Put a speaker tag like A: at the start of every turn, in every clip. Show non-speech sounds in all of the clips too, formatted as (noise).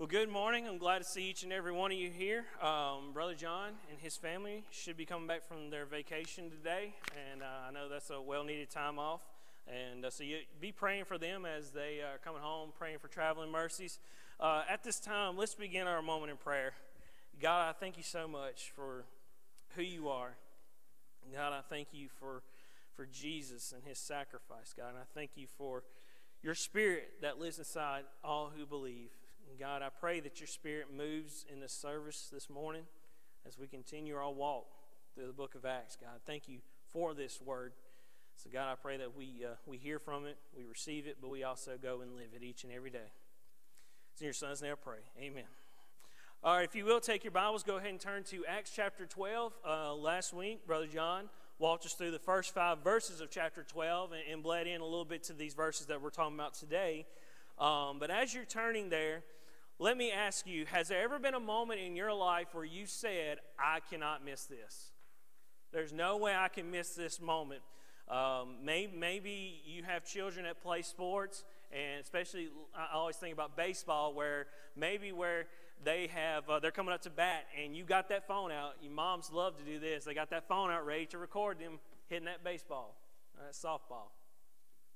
A: Well, good morning. I'm glad to see each and every one of you here. Um, Brother John and his family should be coming back from their vacation today, and uh, I know that's a well needed time off. And uh, so you be praying for them as they are coming home, praying for traveling mercies. Uh, at this time, let's begin our moment in prayer. God, I thank you so much for who you are. God, I thank you for, for Jesus and his sacrifice, God. And I thank you for your spirit that lives inside all who believe. God, I pray that your spirit moves in this service this morning as we continue our walk through the book of Acts. God, thank you for this word. So, God, I pray that we, uh, we hear from it, we receive it, but we also go and live it each and every day. It's in your son's name I pray. Amen. All right, if you will take your Bibles, go ahead and turn to Acts chapter 12. Uh, last week, Brother John walked us through the first five verses of chapter 12 and, and bled in a little bit to these verses that we're talking about today. Um, but as you're turning there, let me ask you Has there ever been a moment in your life where you said, I cannot miss this? There's no way I can miss this moment. Um, maybe, maybe you have children that play sports, and especially I always think about baseball, where maybe where they have uh, they're coming up to bat, and you got that phone out. Your moms love to do this. They got that phone out ready to record them hitting that baseball, that softball.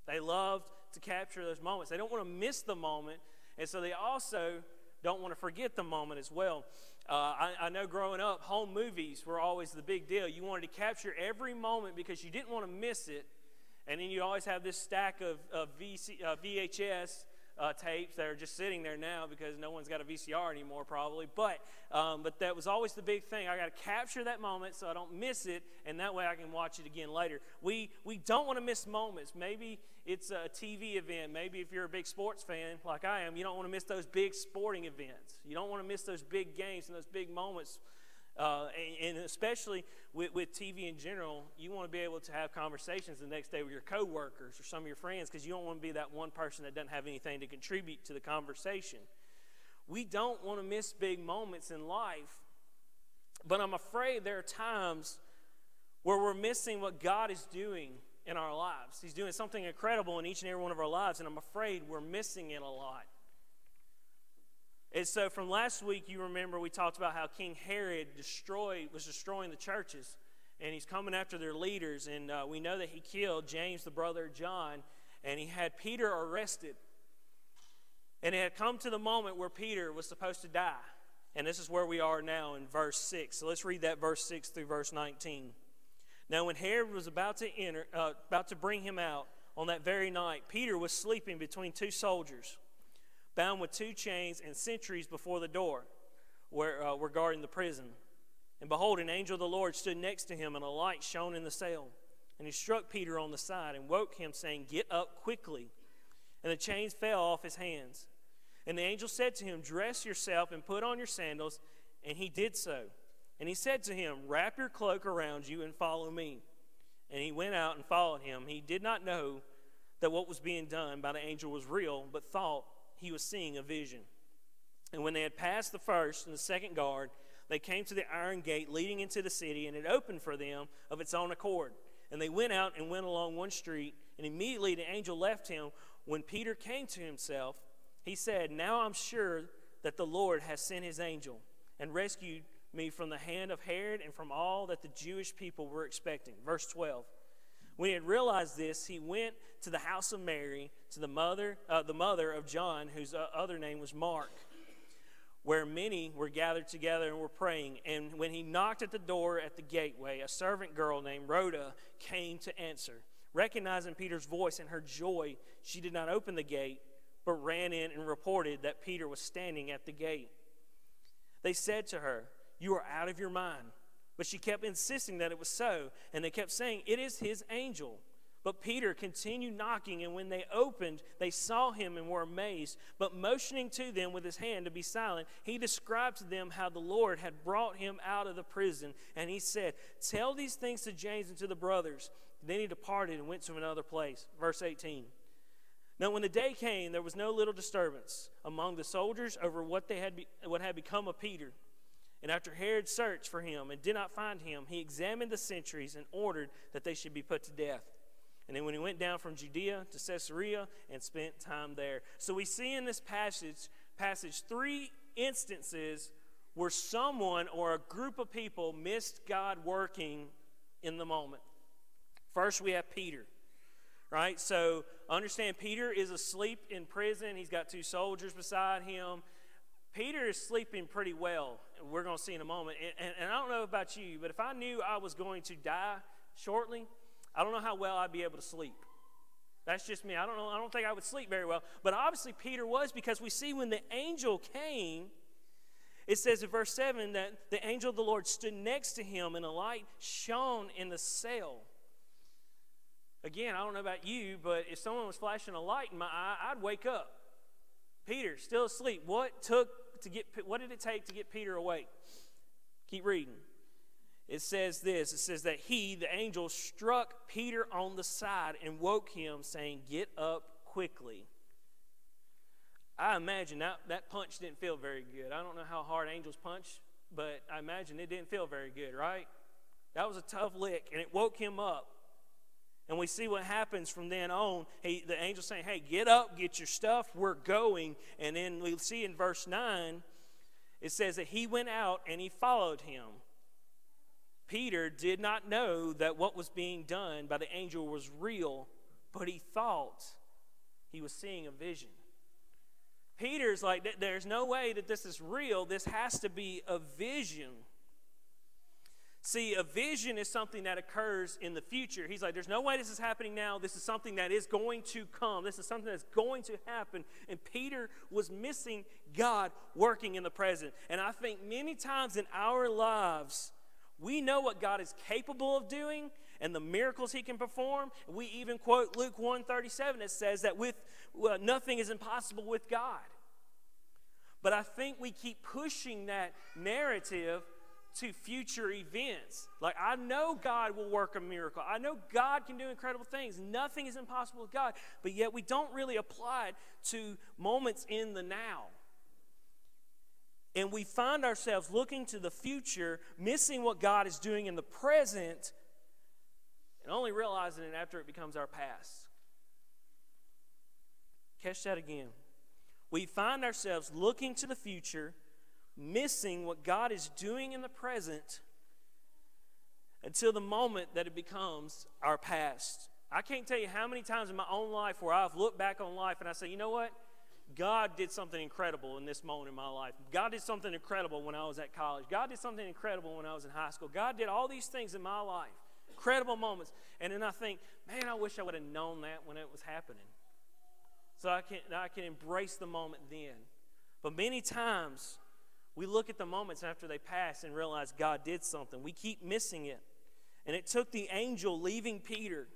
A: They love to capture those moments. They don't want to miss the moment, and so they also don't want to forget the moment as well. Uh, I, I, know growing up, home movies were always the big deal. You wanted to capture every moment because you didn't want to miss it. And then you always have this stack of, of VC, uh, VHS uh, tapes that are just sitting there now because no one's got a VCR anymore, probably. But, um, but that was always the big thing. I got to capture that moment so I don't miss it, and that way I can watch it again later. We, we don't want to miss moments. Maybe it's a TV event. Maybe if you're a big sports fan like I am, you don't want to miss those big sporting events. You don't want to miss those big games and those big moments uh, and, especially with, with, TV in general, you want to be able to have conversations the next day with your coworkers or some of your friends because you don't want to be that one person that doesn't have anything to contribute to the conversation. We don't want to miss big moments in life, but I'm afraid there are times where we're missing what God is doing in our lives. He's doing something incredible in each and every one of our lives, and I'm afraid we're missing it a lot. And so from last week, you remember we talked about how King Herod destroyed, was destroying the churches, and he's coming after their leaders. And uh, we know that he killed James, the brother of John, and he had Peter arrested. And it had come to the moment where Peter was supposed to die. And this is where we are now in verse 6. So let's read that verse 6 through verse 19. Now, when Herod was about to enter, uh, about to bring him out on that very night, Peter was sleeping between two soldiers bound with two chains and sentries before the door where uh, were guarding the prison. And behold, an angel of the Lord stood next to him, and a light shone in the cell. And he struck Peter on the side and woke him, saying, Get up quickly. And the chains fell off his hands. And the angel said to him, Dress yourself and put on your sandals. And he did so. And he said to him, Wrap your cloak around you and follow me. And he went out and followed him. He did not know that what was being done by the angel was real, but thought he was seeing a vision. And when they had passed the first and the second guard, they came to the iron gate leading into the city, and it opened for them of its own accord. And they went out and went along one street, and immediately the angel left him. When Peter came to himself, he said, Now I'm sure that the Lord has sent his angel and rescued me from the hand of Herod and from all that the Jewish people were expecting. Verse 12. When he had realized this, he went to the house of Mary, to the mother, uh, the mother of John, whose uh, other name was Mark, where many were gathered together and were praying. And when he knocked at the door at the gateway, a servant girl named Rhoda came to answer. Recognizing Peter's voice and her joy, she did not open the gate, but ran in and reported that Peter was standing at the gate. They said to her, You are out of your mind. But she kept insisting that it was so, and they kept saying, It is his angel. But Peter continued knocking, and when they opened, they saw him and were amazed. But motioning to them with his hand to be silent, he described to them how the Lord had brought him out of the prison. And he said, Tell these things to James and to the brothers. Then he departed and went to another place. Verse 18. Now, when the day came, there was no little disturbance among the soldiers over what, they had be, what had become of Peter. And after Herod searched for him and did not find him, he examined the sentries and ordered that they should be put to death. And then when he went down from Judea to Caesarea and spent time there. So we see in this passage passage three instances where someone or a group of people missed God working in the moment. First, we have Peter, right? So understand Peter is asleep in prison. He's got two soldiers beside him. Peter is sleeping pretty well. We're going to see in a moment. And, and, and, I don't know about you, but if I knew I was going to die shortly, I don't know how well I'd be able to sleep. That's just me. I don't know. I don't think I would sleep very well. But obviously, Peter was because we see when the angel came, it says in verse 7 that the angel of the Lord stood next to him and a light shone in the cell. Again, I don't know about you, but if someone was flashing a light in my eye, I'd wake up. Peter, still asleep. What took to get what did it take to get Peter awake? Keep reading. It says this it says that he, the angel, struck Peter on the side and woke him, saying, Get up quickly. I imagine that, that punch didn't feel very good. I don't know how hard angels punch, but I imagine it didn't feel very good, right? That was a tough lick, and it woke him up. And we see what happens from then on. He, the angel saying, Hey, get up, get your stuff, we're going. And then we see in verse 9, it says that he went out and he followed him. Peter did not know that what was being done by the angel was real, but he thought he was seeing a vision. Peter's like, There's no way that this is real. This has to be a vision. See, a vision is something that occurs in the future. He's like, there's no way this is happening now. This is something that is going to come. This is something that's going to happen. And Peter was missing God working in the present. And I think many times in our lives, we know what God is capable of doing and the miracles he can perform. We even quote Luke 137 that says that with well, nothing is impossible with God. But I think we keep pushing that narrative to future events. Like, I know God will work a miracle. I know God can do incredible things. Nothing is impossible with God. But yet, we don't really apply it to moments in the now. And we find ourselves looking to the future, missing what God is doing in the present, and only realizing it after it becomes our past. Catch that again. We find ourselves looking to the future missing what God is doing in the present until the moment that it becomes our past. I can't tell you how many times in my own life where I've looked back on life and I say, you know what? God did something incredible in this moment in my life. God did something incredible when I was at college. God did something incredible when I was in high school. God did all these things in my life. Incredible moments. And then I think, man, I wish I would have known that when it was happening. So I can, I can embrace the moment then. But many times, we look at the moments after they pass and realize God did something. We keep missing it. And it took the angel leaving Peter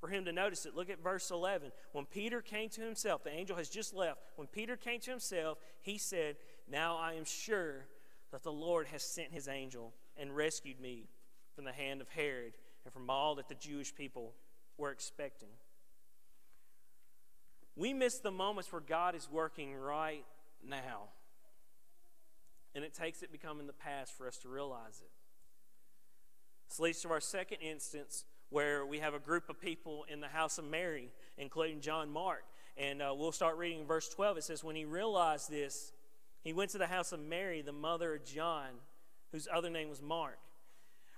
A: for him to notice it. Look at verse 11. When Peter came to himself, the angel has just left. When Peter came to himself, he said, Now I am sure that the Lord has sent his angel and rescued me from the hand of Herod and from all that the Jewish people were expecting. We miss the moments where God is working right now. And it takes it becoming the past for us to realize it. This leads to our second instance where we have a group of people in the house of Mary, including John Mark. And uh, we'll start reading verse 12. It says, When he realized this, he went to the house of Mary, the mother of John, whose other name was Mark,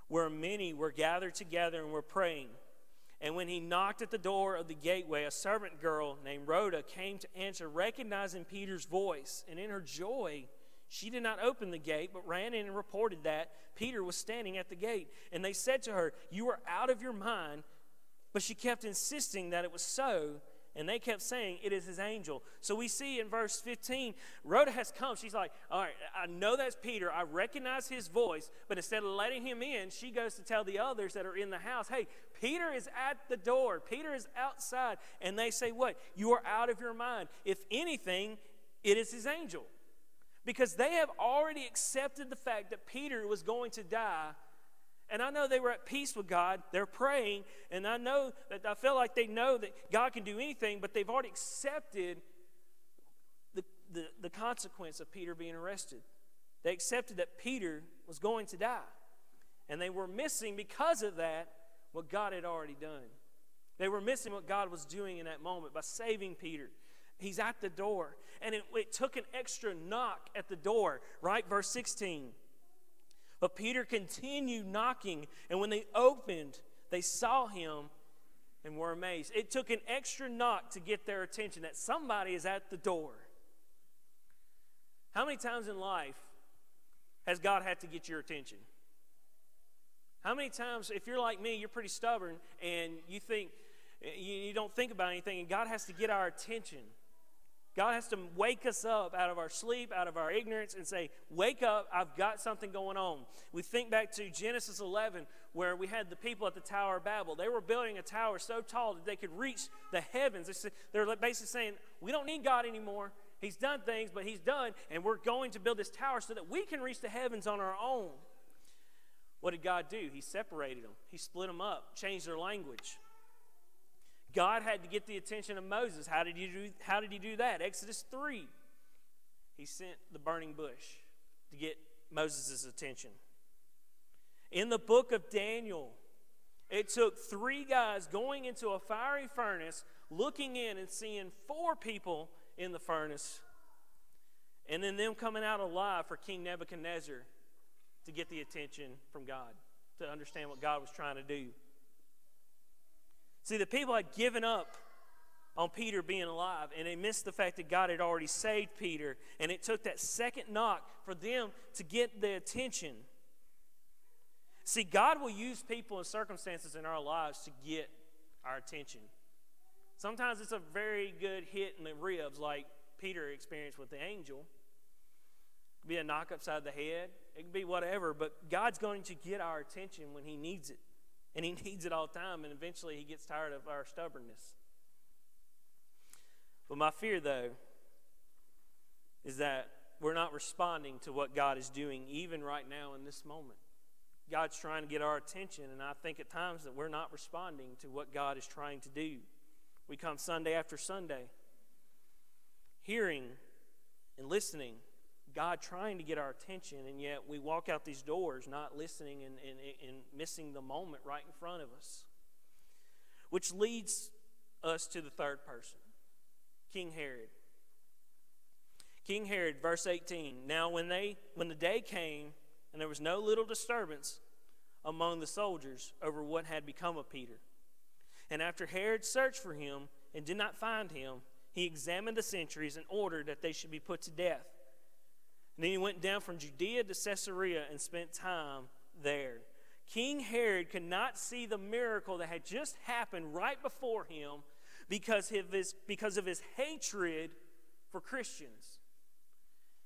A: where many were gathered together and were praying. And when he knocked at the door of the gateway, a servant girl named Rhoda came to answer, recognizing Peter's voice. And in her joy, she did not open the gate, but ran in and reported that Peter was standing at the gate. And they said to her, You are out of your mind. But she kept insisting that it was so. And they kept saying, It is his angel. So we see in verse 15, Rhoda has come. She's like, All right, I know that's Peter. I recognize his voice. But instead of letting him in, she goes to tell the others that are in the house, Hey, Peter is at the door. Peter is outside. And they say, What? You are out of your mind. If anything, it is his angel because they have already accepted the fact that Peter was going to die. And I know they were at peace with God. They're praying. And I know that I feel like they know that God can do anything, but they've already accepted the, the, the consequence of Peter being arrested. They accepted that Peter was going to die. And they were missing, because of that, what God had already done. They were missing what God was doing in that moment by saving Peter. He's at the door. And it, it took an extra knock at the door, right? Verse 16. But Peter continued knocking, and when they opened, they saw him and were amazed. It took an extra knock to get their attention that somebody is at the door. How many times in life has God had to get your attention? How many times, if you're like me, you're pretty stubborn and you think, you, you don't think about anything, and God has to get our attention. God has to wake us up out of our sleep, out of our ignorance, and say, Wake up, I've got something going on. We think back to Genesis 11, where we had the people at the Tower of Babel. They were building a tower so tall that they could reach the heavens. They're basically saying, We don't need God anymore. He's done things, but He's done, and we're going to build this tower so that we can reach the heavens on our own. What did God do? He separated them, He split them up, changed their language. God had to get the attention of Moses. How did he do, how did he do that? Exodus 3. He sent the burning bush to get Moses' attention. In the book of Daniel, it took three guys going into a fiery furnace, looking in and seeing four people in the furnace, and then them coming out alive for King Nebuchadnezzar to get the attention from God, to understand what God was trying to do. See, the people had given up on Peter being alive, and they missed the fact that God had already saved Peter. And it took that second knock for them to get the attention. See, God will use people and circumstances in our lives to get our attention. Sometimes it's a very good hit in the ribs, like Peter experienced with the angel. It could be a knock upside the head, it could be whatever, but God's going to get our attention when He needs it. And he (laughs) needs it all the time, and eventually he gets tired of our stubbornness. But my fear, though, is that we're not responding to what God is doing, even right now in this moment. God's trying to get our attention, and I think at times that we're not responding to what God is trying to do. We come Sunday after Sunday, hearing and listening God trying to get our attention, and yet we walk out these doors not listening and, and, and missing the moment right in front of us. Which leads us to the third person King Herod. King Herod, verse 18. Now, when, they, when the day came, and there was no little disturbance among the soldiers over what had become of Peter. And after Herod searched for him and did not find him, he examined the sentries and ordered that they should be put to death. And then he went down from Judea to Caesarea and spent time there. King Herod could not see the miracle that had just happened right before him because of his, because of his hatred for Christians.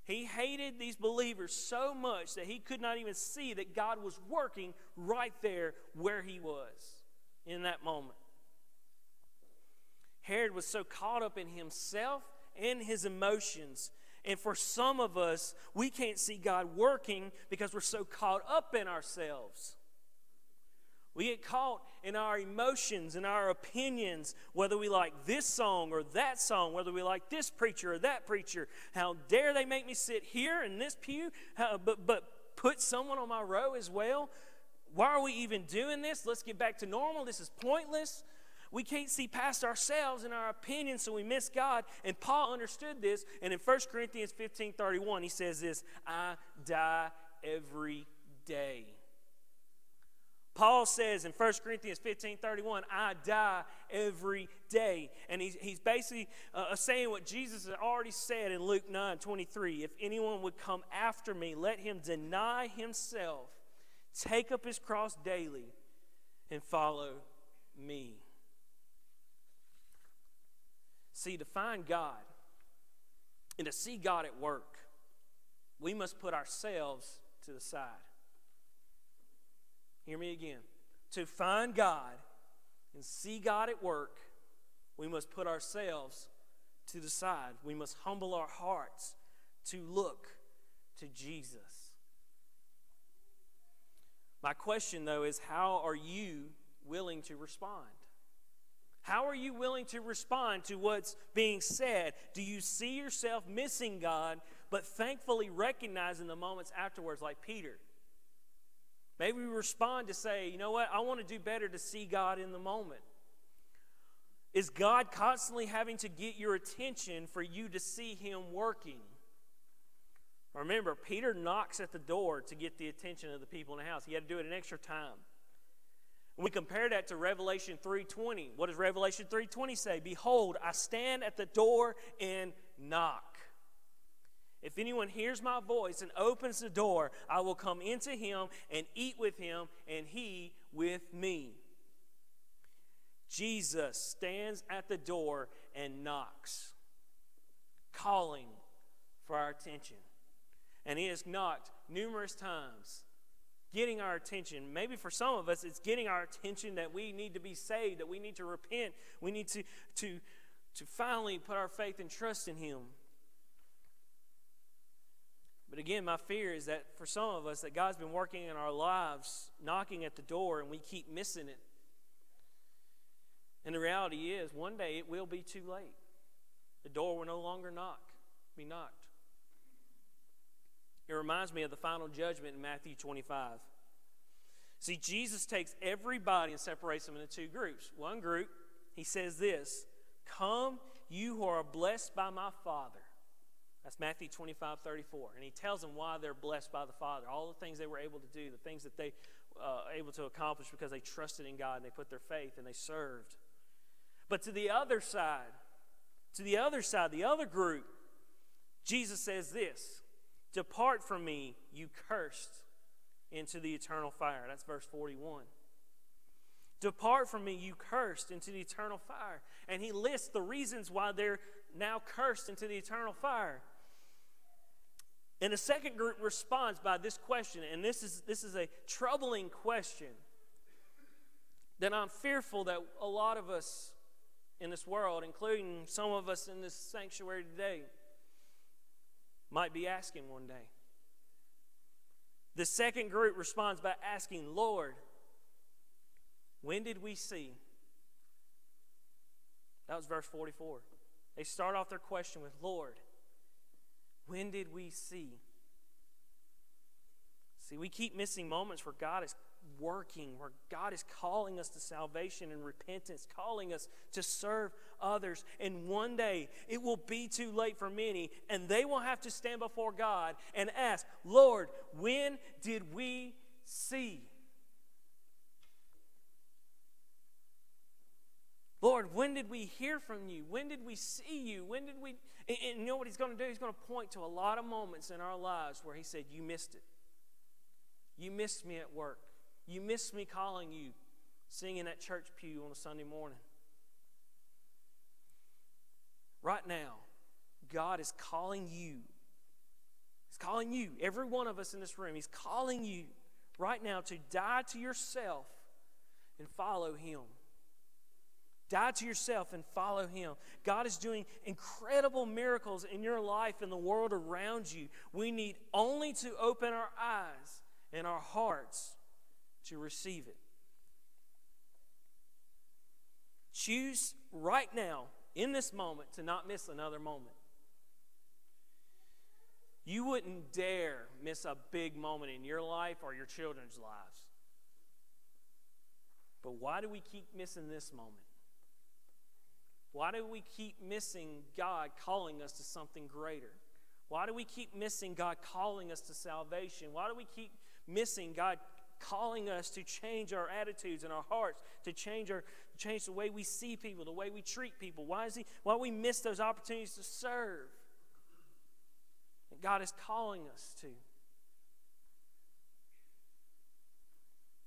A: He hated these believers so much that he could not even see that God was working right there where he was in that moment. Herod was so caught up in himself and his emotions and for some of us, we can't see God working because we're so caught up in ourselves. We get caught in our emotions and our opinions, whether we like this song or that song, whether we like this preacher or that preacher. How dare they make me sit here in this pew, How, but, but put someone on my row as well? Why are we even doing this? Let's get back to normal. This is pointless. We can't see past ourselves and our opinions, so we miss God. And Paul understood this. And in 1 Corinthians 15 31, he says this I die every day. Paul says in 1 Corinthians 15 31, I die every day. And he's, he's basically uh, saying what Jesus had already said in Luke 9 23. If anyone would come after me, let him deny himself, take up his cross daily, and follow me. See, to find God and to see God at work, we must put ourselves to the side. Hear me again. To find God and see God at work, we must put ourselves to the side. We must humble our hearts to look to Jesus. My question, though, is how are you willing to respond? How are you willing to respond to what's being said? Do you see yourself missing God, but thankfully recognizing the moments afterwards, like Peter? Maybe we respond to say, you know what, I want to do better to see God in the moment. Is God constantly having to get your attention for you to see Him working? Remember, Peter knocks at the door to get the attention of the people in the house. He had to do it an extra time. We compare that to Revelation 3:20. What does Revelation 3:20 say? Behold, I stand at the door and knock. If anyone hears my voice and opens the door, I will come into him and eat with him and he with me. Jesus stands at the door and knocks, calling for our attention. And he has knocked numerous times, getting our attention. Maybe for some of us, it's getting our attention that we need to be saved, that we need to repent, we need to, to, to finally put our faith and trust in him. But again, my fear is that for some of us, that God's been working in our lives, knocking at the door, and we keep missing it. And the reality is, one day it will be too late. The door will no longer knock, be knocked. It reminds me of the final judgment in Matthew 25. See, Jesus takes everybody and separates them into two groups. One group, he says this Come, you who are blessed by my Father. That's Matthew 25, 34. And he tells them why they're blessed by the Father, all the things they were able to do, the things that they uh, able to accomplish because they trusted in God and they put their faith and they served. But to the other side, to the other side, the other group, Jesus says this Depart from me, you cursed, into the eternal fire. That's verse 41. Depart from me, you cursed, into the eternal fire. And he lists the reasons why they're now cursed into the eternal fire. And the second group responds by this question, and this is, this is a troubling question that I'm fearful that a lot of us in this world, including some of us in this sanctuary today, might be asking one day. The second group responds by asking, Lord, when did we see? That was verse 44. They start off their question with, Lord, when did we see? See, we keep missing moments where God is working, where God is calling us to salvation and repentance, calling us to serve others. And one day it will be too late for many, and they will have to stand before God and ask, Lord, when did we see? Lord, when did we hear from you? When did we see you? When did we. And, and you know what he's going to do? He's going to point to a lot of moments in our lives where he said, You missed it. You missed me at work. You miss me calling you, singing at church pew on a Sunday morning. Right now, God is calling you. He's calling you, every one of us in this room, He's calling you right now to die to yourself and follow Him. Die to yourself and follow Him. God is doing incredible miracles in your life and the world around you. We need only to open our eyes and our hearts to receive it. Choose right now, in this moment, to not miss another moment. You wouldn't dare miss a big moment in your life or your children's lives. But why do we keep missing this moment? Why do we keep missing God calling us to something greater? Why do we keep missing God calling us to salvation? Why do we keep missing God calling us to change our attitudes and our hearts, to change our change the way we see people, the way we treat people. Why is he why we miss those opportunities to serve? And God is calling us to.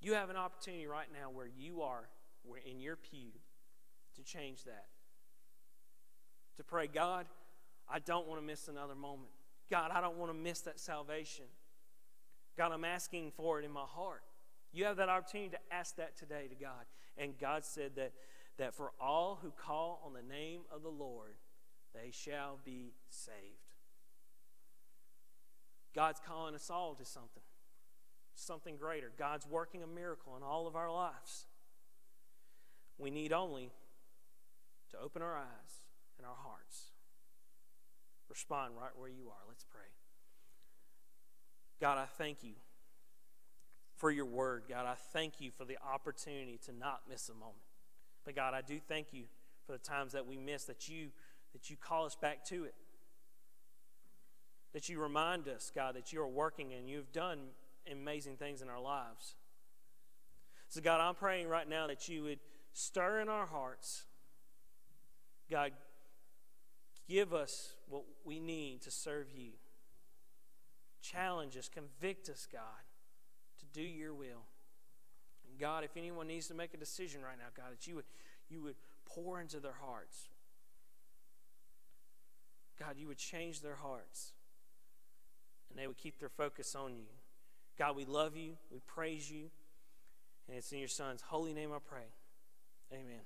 A: You have an opportunity right now where you are where in your pew to change that. To pray, God, I don't want to miss another moment. God, I don't want to miss that salvation. God, I'm asking for it in my heart. You have that opportunity to ask that today to God. And God said that, that for all who call on the name of the Lord, they shall be saved. God's calling us all to something, something greater. God's working a miracle in all of our lives. We need only to open our eyes and our hearts. Respond right where you are. Let's pray. God, I thank you for your word. God, I thank you for the opportunity to not miss a moment. But God, I do thank you for the times that we miss, that you, that you call us back to it. That you remind us, God, that you are working and you've done amazing things in our lives. So, God, I'm praying right now that you would stir in our hearts. God, give us what we need to serve you. Challenge us, convict us, God, to do your will. And God, if anyone needs to make a decision right now, God, that you would, you would pour into their hearts. God, you would change their hearts and they would keep their focus on you. God, we love you, we praise you, and it's in your Son's holy name I pray. Amen.